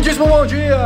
Muitíssimo bom dia!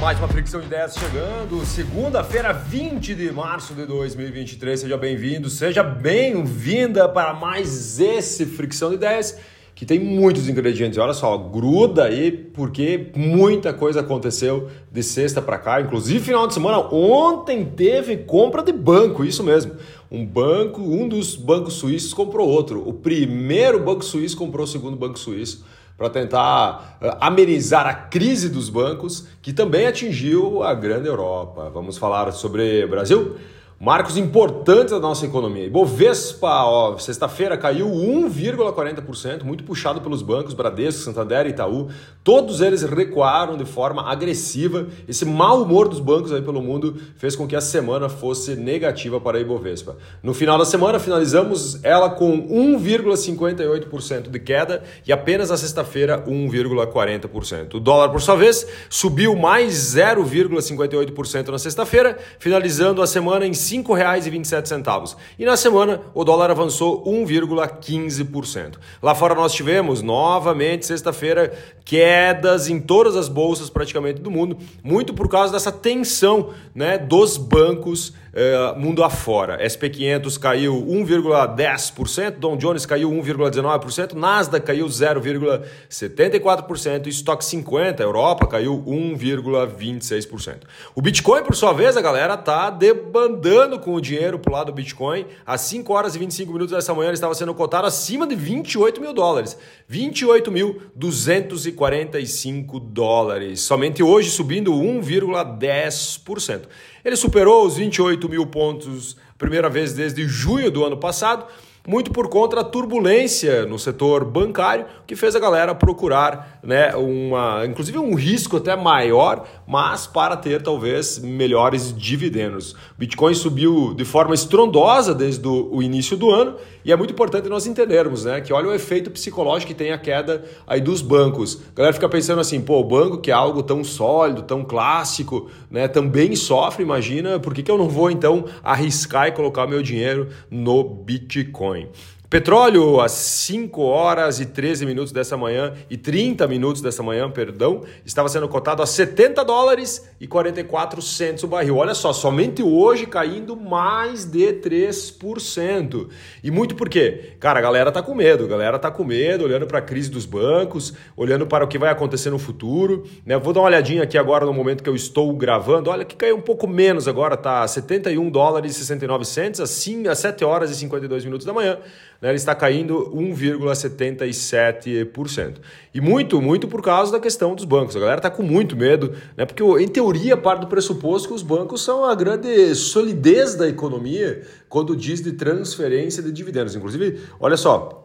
Mais uma Fricção de Ideias chegando, segunda-feira, 20 de março de 2023. Seja bem-vindo, seja bem-vinda para mais esse Fricção de Ideias que tem muitos ingredientes. Olha só, gruda aí porque muita coisa aconteceu de sexta para cá, inclusive final de semana. Ontem teve compra de banco, isso mesmo. Um banco, um dos bancos suíços comprou outro. O primeiro banco suíço comprou o segundo banco suíço para tentar uh, amenizar a crise dos bancos que também atingiu a grande Europa. Vamos falar sobre Brasil? Marcos importantes da nossa economia. Ibovespa, sexta-feira caiu 1,40%, muito puxado pelos bancos Bradesco, Santander e Itaú. Todos eles recuaram de forma agressiva. Esse mau humor dos bancos aí pelo mundo fez com que a semana fosse negativa para a Ibovespa. No final da semana, finalizamos ela com 1,58% de queda e apenas na sexta-feira 1,40%. O dólar, por sua vez, subiu mais 0,58% na sexta-feira, finalizando a semana em 5,27. E na semana o dólar avançou 1,15%. Lá fora nós tivemos novamente sexta-feira quedas em todas as bolsas praticamente do mundo, muito por causa dessa tensão né, dos bancos uh, mundo afora. SP500 caiu 1,10%, Dow Jones caiu 1,19%, Nasdaq caiu 0,74%, Stock 50, Europa caiu 1,26%. O Bitcoin, por sua vez, a galera tá debandando com o dinheiro pro lado do Bitcoin. Às 5 horas e 25 minutos dessa manhã ele estava sendo cotado acima de 28 mil dólares. 28.245 dólares. Somente hoje subindo 1,10%. Ele superou os 28 mil pontos, primeira vez desde junho do ano passado, muito por conta da turbulência no setor bancário, que fez a galera procurar, né, uma, inclusive um risco até maior, mas para ter talvez melhores dividendos. Bitcoin subiu de forma estrondosa desde o início do ano e é muito importante nós entendermos, né, que olha o efeito psicológico que tem a queda aí dos bancos. A galera fica pensando assim, pô, o banco que é algo tão sólido, tão clássico, né, também sofre, imagina, por que, que eu não vou então arriscar e colocar meu dinheiro no Bitcoin? Bitcoin. Petróleo, às 5 horas e 13 minutos dessa manhã e 30 minutos dessa manhã, perdão, estava sendo cotado a 70 dólares e 44 centos o barril. Olha só, somente hoje caindo mais de 3%. E muito por quê? Cara, a galera tá com medo, a galera tá com medo, olhando para a crise dos bancos, olhando para o que vai acontecer no futuro. Né? Vou dar uma olhadinha aqui agora no momento que eu estou gravando. Olha que caiu um pouco menos agora, tá 71 dólares e 69 centos, assim, às 7 horas e 52 minutos da manhã né, ele está caindo 1,77%. E muito, muito por causa da questão dos bancos. A galera está com muito medo, né, porque em teoria parte do pressuposto que os bancos são a grande solidez da economia quando diz de transferência de dividendos. Inclusive, olha só,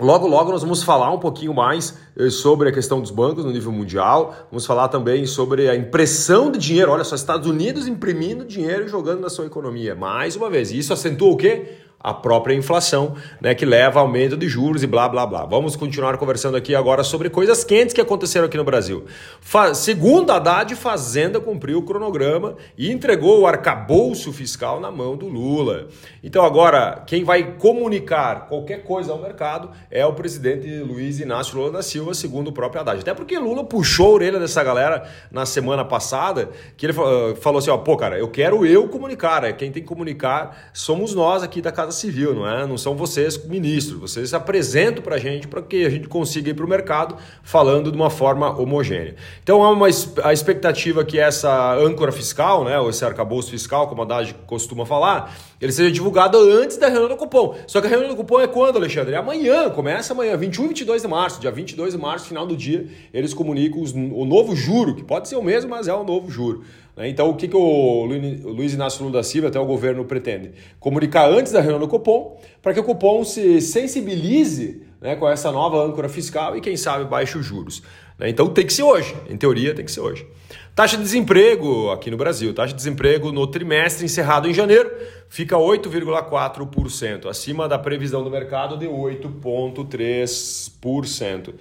Logo, logo nós vamos falar um pouquinho mais eh, sobre a questão dos bancos no nível mundial. Vamos falar também sobre a impressão de dinheiro. Olha só, Estados Unidos imprimindo dinheiro e jogando na sua economia. Mais uma vez. E isso acentua o quê? A própria inflação, né, que leva aumento de juros e blá blá blá. Vamos continuar conversando aqui agora sobre coisas quentes que aconteceram aqui no Brasil. Fa segundo Haddad, Fazenda cumpriu o cronograma e entregou o arcabouço fiscal na mão do Lula. Então agora, quem vai comunicar qualquer coisa ao mercado é o presidente Luiz Inácio Lula da Silva, segundo o próprio Haddad. Até porque Lula puxou a orelha dessa galera na semana passada, que ele falou assim, ó, pô, cara, eu quero eu comunicar, é quem tem que comunicar somos nós aqui da Casa Casa Civil, não é? Não são vocês ministros. Vocês apresentam para a gente para que a gente consiga ir para o mercado falando de uma forma homogênea. Então há uma a expectativa que essa âncora fiscal, né, ou esse arcabouço fiscal, como a Dade costuma falar, ele seja divulgado antes da reunião do cupom. Só que a reunião do cupom é quando, Alexandre? É amanhã, começa amanhã, 21 e 22 de março. Dia 22 de março, final do dia, eles comunicam os, o novo juro, que pode ser o mesmo, mas é o novo juro. Né? Então, o que, que o Luiz Inácio Lula da Silva, até o governo, pretende? Comunicar antes da reunião do cupom, para que o cupom se sensibilize né, com essa nova âncora fiscal e, quem sabe, baixe os juros. Né? Então, tem que ser hoje. Em teoria, tem que ser hoje. Taxa de desemprego aqui no Brasil. Taxa de desemprego no trimestre encerrado em janeiro fica 8,4%, acima da previsão do mercado de 8,3%.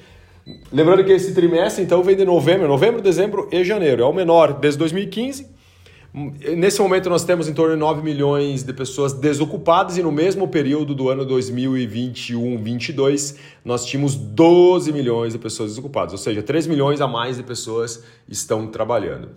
Lembrando que esse trimestre, então, vem de novembro, novembro, dezembro e janeiro. É o menor desde 2015, Nesse momento nós temos em torno de 9 milhões de pessoas desocupadas e no mesmo período do ano 2021-22 nós tínhamos 12 milhões de pessoas desocupadas, ou seja, 3 milhões a mais de pessoas estão trabalhando.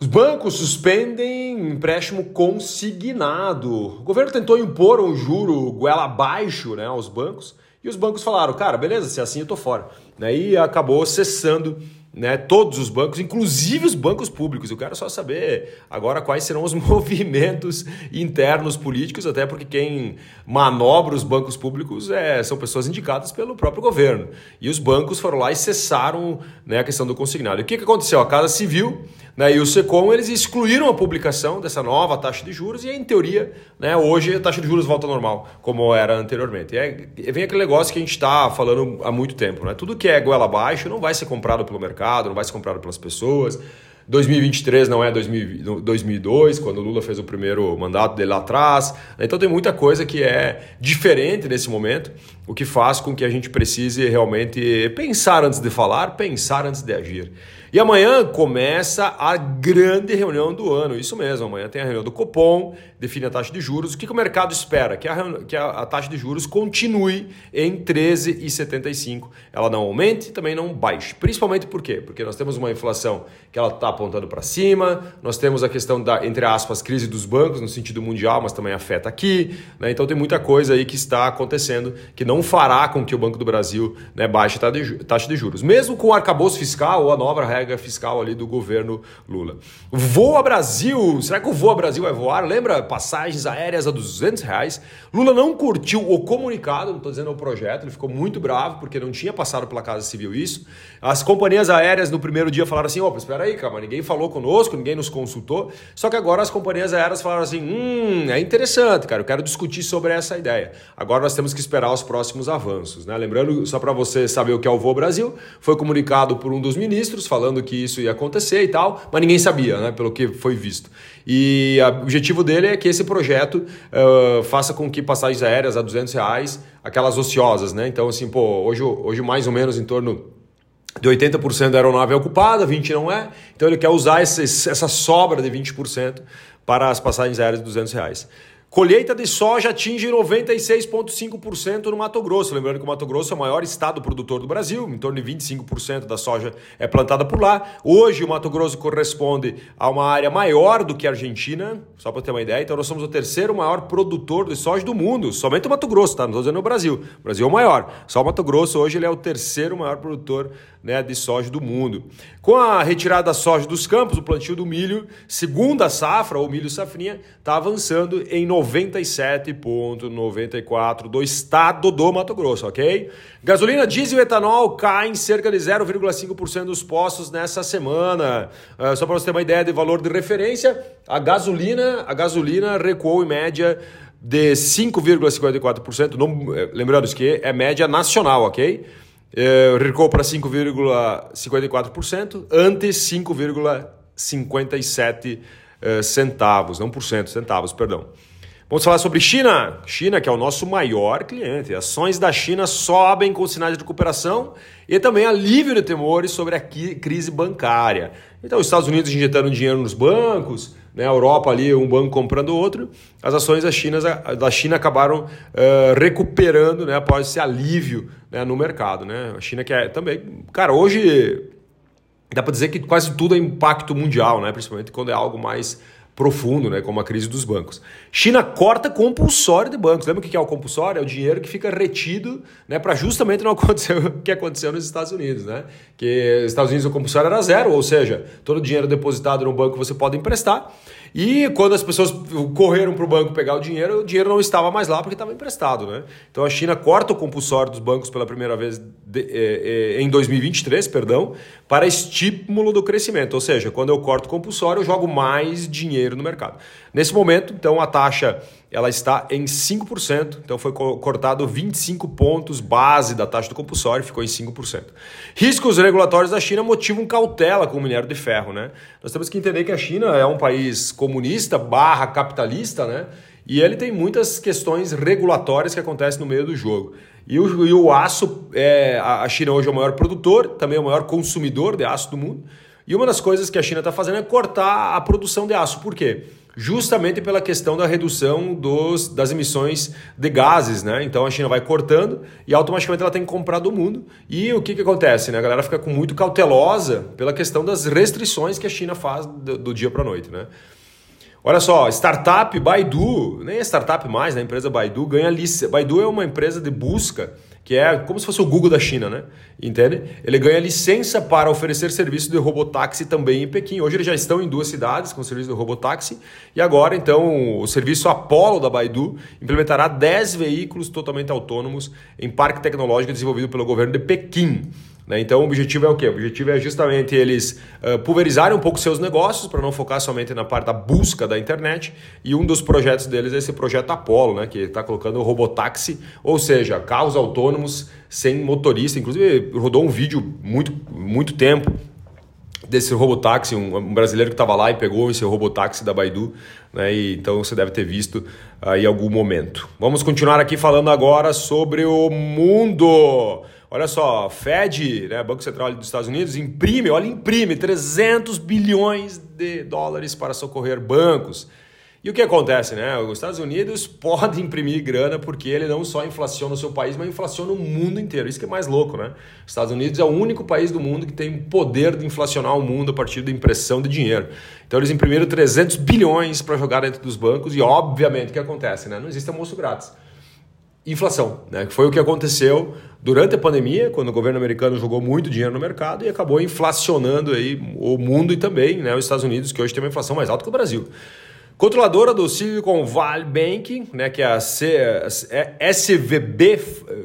Os bancos suspendem empréstimo consignado. O governo tentou impor um juro goela abaixo né, aos bancos e os bancos falaram, cara, beleza, se é assim eu tô fora. Né, e acabou cessando né, todos os bancos, inclusive os bancos públicos. Eu quero só saber agora quais serão os movimentos internos políticos, até porque quem manobra os bancos públicos é, são pessoas indicadas pelo próprio governo. E os bancos foram lá e cessaram né, a questão do consignado. E o que, que aconteceu? A Casa Civil né, e o SECOM eles excluíram a publicação dessa nova taxa de juros e, em teoria, né, hoje a taxa de juros volta ao normal, como era anteriormente. E é, vem aquele negócio que a gente está falando há muito tempo. Né? Tudo que é goela abaixo não vai ser comprado pelo mercado, não vai ser comprado pelas pessoas. 2023 não é 2002, quando o Lula fez o primeiro mandato dele lá atrás. Então tem muita coisa que é diferente nesse momento, o que faz com que a gente precise realmente pensar antes de falar, pensar antes de agir. E amanhã começa a grande reunião do ano, isso mesmo. Amanhã tem a reunião do Copom, define a taxa de juros. O que, que o mercado espera? Que, a, que a, a taxa de juros continue em 13,75. Ela não aumente, também não baixe. Principalmente por quê? Porque nós temos uma inflação que ela está apontando para cima, nós temos a questão da, entre aspas, crise dos bancos no sentido mundial, mas também afeta aqui. Né? Então tem muita coisa aí que está acontecendo que não fará com que o Banco do Brasil né, baixe a taxa de juros. Mesmo com o arcabouço fiscal ou a nova regra fiscal ali do governo Lula. Voa Brasil! Será que o Voa Brasil vai voar? Lembra passagens aéreas a 200 reais? Lula não curtiu o comunicado, não estou dizendo o projeto, ele ficou muito bravo porque não tinha passado pela Casa Civil isso. As companhias aéreas no primeiro dia falaram assim: opa, espera aí, calma, ninguém falou conosco, ninguém nos consultou. Só que agora as companhias aéreas falaram assim: hum, é interessante, cara, eu quero discutir sobre essa ideia. Agora nós temos que esperar os próximos avanços. Né? Lembrando, só para você saber o que é o Voa Brasil, foi comunicado por um dos ministros falando falando que isso ia acontecer e tal, mas ninguém sabia, né, pelo que foi visto. E o objetivo dele é que esse projeto uh, faça com que passagens aéreas a 200 reais, aquelas ociosas, né? Então, assim, pô, hoje, hoje mais ou menos em torno de 80% da aeronave é ocupada, 20% não é. Então ele quer usar esse, essa sobra de 20% para as passagens aéreas de 200 reais. Colheita de soja atinge 96,5% no Mato Grosso. Lembrando que o Mato Grosso é o maior estado produtor do Brasil, em torno de 25% da soja é plantada por lá. Hoje, o Mato Grosso corresponde a uma área maior do que a Argentina, só para ter uma ideia. Então, nós somos o terceiro maior produtor de soja do mundo, somente o Mato Grosso, tá? Não estou dizendo o Brasil. O Brasil é o maior. Só o Mato Grosso, hoje, ele é o terceiro maior produtor né, de soja do mundo. Com a retirada da soja dos campos, o plantio do milho, segunda safra, ou milho safrinha, está avançando em 97,94 do estado do Mato Grosso, ok? Gasolina, diesel e etanol caem cerca de 0,5% dos postos nessa semana. Uh, só para você ter uma ideia de valor de referência, a gasolina, a gasolina recuou em média de 5,54%, eh, lembrando que é média nacional, ok? é, recuou para 5,54%, antes 5,57 é, centavos, não por cento, centavos, perdão. Vamos falar sobre China. China, que é o nosso maior cliente. Ações da China sobem com sinais de recuperação e também alívio de temores sobre a crise bancária. Então, os Estados Unidos injetando dinheiro nos bancos, né, a Europa ali, um banco comprando outro, as ações da China, da China acabaram uh, recuperando né, após esse alívio né, no mercado. Né? A China que é também. Cara, hoje dá para dizer que quase tudo é impacto mundial, né? principalmente quando é algo mais profundo, né, como a crise dos bancos. China corta compulsório de bancos. Lembra o que é o compulsório? É o dinheiro que fica retido né, para justamente não acontecer o que aconteceu nos Estados Unidos. Né? Que nos Estados Unidos o compulsório era zero, ou seja, todo o dinheiro depositado no banco você pode emprestar. E quando as pessoas correram para o banco pegar o dinheiro, o dinheiro não estava mais lá porque estava emprestado. Né? Então a China corta o compulsório dos bancos pela primeira vez de, eh, eh, em 2023, perdão, para estímulo do crescimento. Ou seja, quando eu corto o compulsório, eu jogo mais dinheiro no mercado. Nesse momento, então, a taxa ela está em 5%, então foi cortado 25 pontos base da taxa do compulsório, ficou em 5%. Riscos regulatórios da China motivam cautela com o minério de ferro, né? Nós temos que entender que a China é um país comunista barra capitalista, né? E ele tem muitas questões regulatórias que acontecem no meio do jogo. E o, e o aço, é, a China hoje é o maior produtor, também é o maior consumidor de aço do mundo. E uma das coisas que a China está fazendo é cortar a produção de aço. Por quê? Justamente pela questão da redução dos, das emissões de gases, né? Então a China vai cortando e automaticamente ela tem que comprar do mundo. E o que, que acontece? Né? A galera fica com muito cautelosa pela questão das restrições que a China faz do, do dia para a noite, né? Olha só, startup Baidu, nem é startup mais, né? A empresa Baidu ganha licença. Baidu é uma empresa de busca que é como se fosse o Google da China, né? Entende? Ele ganha licença para oferecer serviço de robotáxi também em Pequim. Hoje eles já estão em duas cidades com serviço de robotáxi e agora então o serviço Apollo da Baidu implementará 10 veículos totalmente autônomos em parque tecnológico desenvolvido pelo governo de Pequim. Né? Então o objetivo é o quê? O objetivo é justamente eles uh, pulverizarem um pouco seus negócios para não focar somente na parte da busca da internet. E um dos projetos deles é esse projeto Apollo, né? que está colocando o robotáxi, ou seja, carros autônomos sem motorista. Inclusive rodou um vídeo muito, muito tempo desse robotáxi, um, brasileiro que estava lá e pegou esse robotáxi da Baidu, né? E, então você deve ter visto aí em algum momento. Vamos continuar aqui falando agora sobre o mundo. Olha só, Fed, né, Banco Central dos Estados Unidos, imprime, olha, imprime 300 bilhões de dólares para socorrer bancos. E o que acontece, né? Os Estados Unidos podem imprimir grana porque ele não só inflaciona o seu país, mas inflaciona o mundo inteiro. Isso que é mais louco, né? Os Estados Unidos é o único país do mundo que tem poder de inflacionar o mundo a partir da impressão de dinheiro. Então eles imprimiram 300 bilhões para jogar dentro dos bancos e obviamente o que acontece, né? Não existe almoço grátis inflação, né? que foi o que aconteceu durante a pandemia, quando o governo americano jogou muito dinheiro no mercado e acabou inflacionando aí o mundo e também né, os Estados Unidos, que hoje tem uma inflação mais alta que o Brasil. Controladora do Silicon Valley Bank, né, que é a C, SVB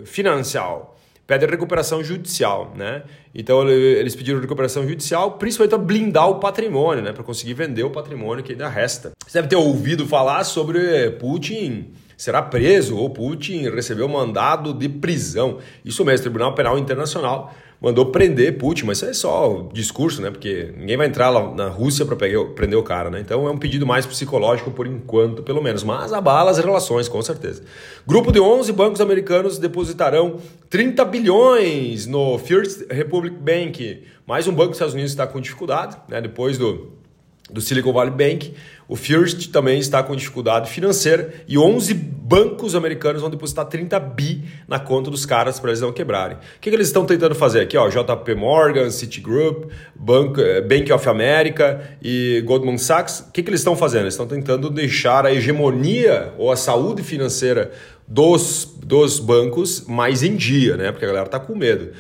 Financial, pede recuperação judicial, né? Então eles pediram recuperação judicial, principalmente para blindar o patrimônio, né, para conseguir vender o patrimônio que ainda resta. Você deve ter ouvido falar sobre Putin será preso ou Putin recebeu mandado de prisão. Isso mesmo, o Tribunal Penal Internacional mandou prender Putin, mas isso é só discurso, né? Porque ninguém vai entrar lá na Rússia para prender o cara, né? Então é um pedido mais psicológico por enquanto, pelo menos, mas abala as relações, com certeza. Grupo de 11 bancos americanos depositarão 30 bilhões no First Republic Bank. Mais um banco dos Estados Unidos está com dificuldade, né? Depois do do Silicon Valley Bank. O First também está com dificuldade financeira e 11 bancos americanos vão depositar 30 bi na conta dos caras para eles não quebrarem. O que, que, eles estão tentando fazer aqui? Ó, JP Morgan, Citigroup, Bank, eh, Bank of America e Goldman Sachs. O que, que eles estão fazendo? Eles estão tentando deixar a hegemonia ou a saúde financeira dos, dos bancos mais em dia, né? Porque a galera está com medo.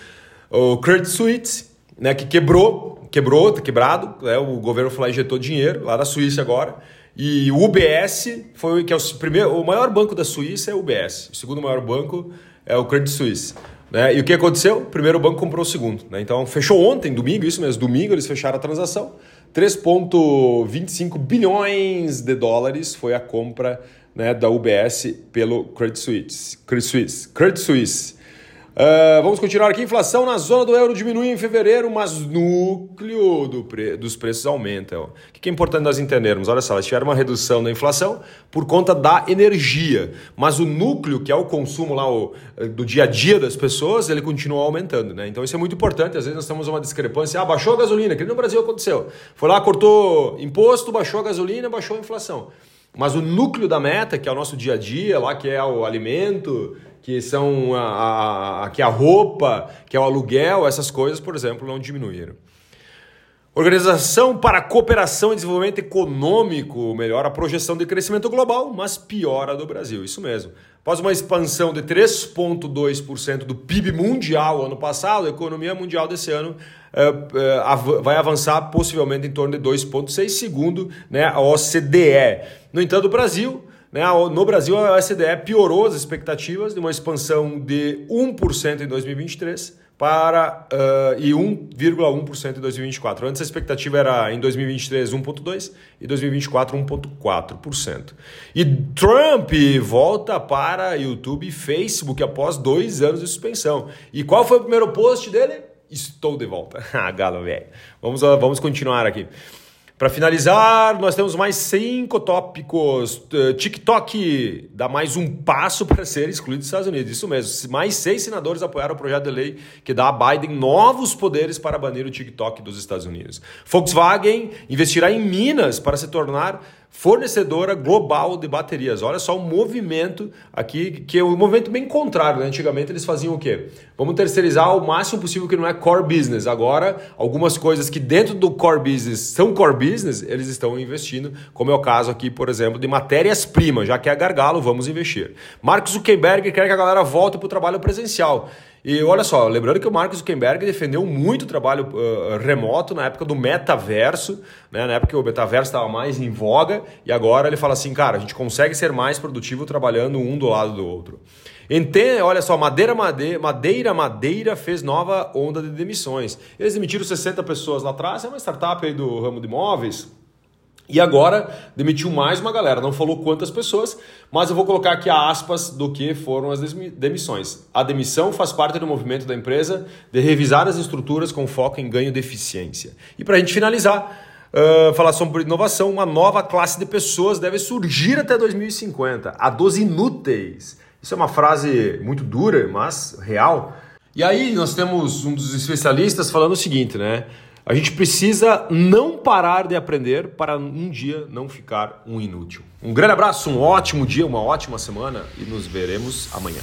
O Credit Suisse, né, que quebrou quebrou, tá quebrado, né? o governo foi lá e injetou dinheiro, lá da Suíça agora. E o UBS foi que é o primeiro, o maior banco da Suíça é o UBS. O segundo maior banco é o Credit Suisse. Né? E o que aconteceu? O primeiro banco comprou o segundo. Né? Então fechou ontem, domingo, isso mesmo, domingo eles fecharam a transação. 3,25 bilhões de dólares foi a compra né, da UBS pelo Credit Suisse. Credit Suisse. Credit Suisse. Uh, vamos continuar aqui. Inflação na zona do euro diminui em fevereiro, mas núcleo do pre... dos preços aumenta. O que é importante nós entendermos? Olha só, eles tiveram uma redução da inflação por conta da energia, mas o núcleo, que é o consumo lá o, eh, do dia a dia das pessoas, ele continua aumentando. Né? Então isso é muito importante. Às vezes nós temos uma discrepância. Ah, baixou a gasolina, que no Brasil aconteceu. Foi lá, cortou imposto, baixou a gasolina, baixou a inflação. Mas o núcleo da meta, que é o nosso dia a dia, lá que é o alimento, que são a, a, que a roupa, que é o aluguel, essas coisas, por exemplo, não diminuíram. Organização para Cooperação e Desenvolvimento Econômico melhora a projeção de crescimento global, mas piora a do Brasil. Isso mesmo. Após uma expansão de 3,2% do PIB mundial ano passado, a economia mundial desse ano uh, uh, vai avançar possivelmente em torno de 2,6%, segundo né, a OCDE. No entanto, o Brasil né? No Brasil, a OSDE piorou as expectativas de uma expansão de 1% em 2023 para uh, e 1,1% em 2024. Antes a expectativa era em 2023 1,2% e 2024 1,4%. E Trump volta para YouTube e Facebook após dois anos de suspensão. E qual foi o primeiro post dele? Estou de volta. ah, galo velho. Vamos, vamos continuar aqui. Para finalizar, nós temos mais cinco tópicos. TikTok dá mais um passo para ser excluído dos Estados Unidos. Isso mesmo. Mais seis senadores apoiaram o projeto de lei que dá a Biden novos poderes para banir o TikTok dos Estados Unidos. Volkswagen investirá em Minas para se tornar fornecedora global de baterias. Olha só o movimento aqui, que é um movimento bem contrário. Né? Antigamente eles faziam o quê? Vamos terceirizar o máximo possível que não é core business. Agora, algumas coisas que dentro do core business são core business, eles estão investindo, como é o caso aqui, por exemplo, de matérias-primas, já que é gargalo, vamos investir. Mark Zuckerberg quer que a galera volte para o trabalho presencial. E olha só, lembrando que o Mark Zuckerberg defendeu muito o trabalho uh, remoto na época do metaverso, né? na época que o metaverso estava mais em voga, e agora ele fala assim, cara, a gente consegue ser mais produtivo trabalhando um do lado do outro. Entende? Olha só, Madeira Madeira, Madeira Madeira fez nova onda de demissões. Eles demitiram 60 pessoas lá atrás, é uma startup aí do ramo de imóveis, e agora demitiu mais uma galera, não falou quantas pessoas, mas eu vou colocar aqui aspas do que foram as demissões. A demissão faz parte do movimento da empresa de revisar as estruturas com foco em ganho de eficiência. E para a gente finalizar, uh, falar sobre inovação, uma nova classe de pessoas deve surgir até 2050, a dos inúteis. Isso é uma frase muito dura, mas real. E aí nós temos um dos especialistas falando o seguinte, né? A gente precisa não parar de aprender para um dia não ficar um inútil. Um grande abraço, um ótimo dia, uma ótima semana e nos veremos amanhã.